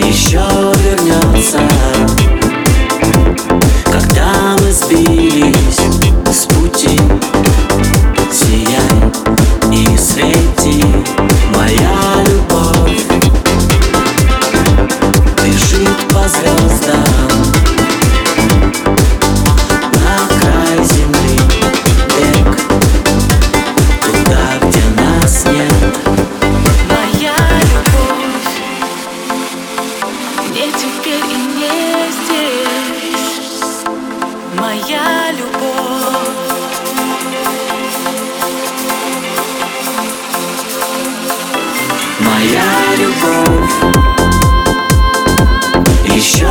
еще вернется Когда мы сбились. моя любовь. Моя любовь. Еще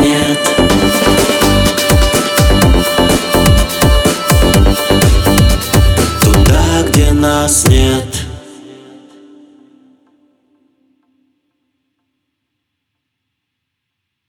нас Туда, где нас нет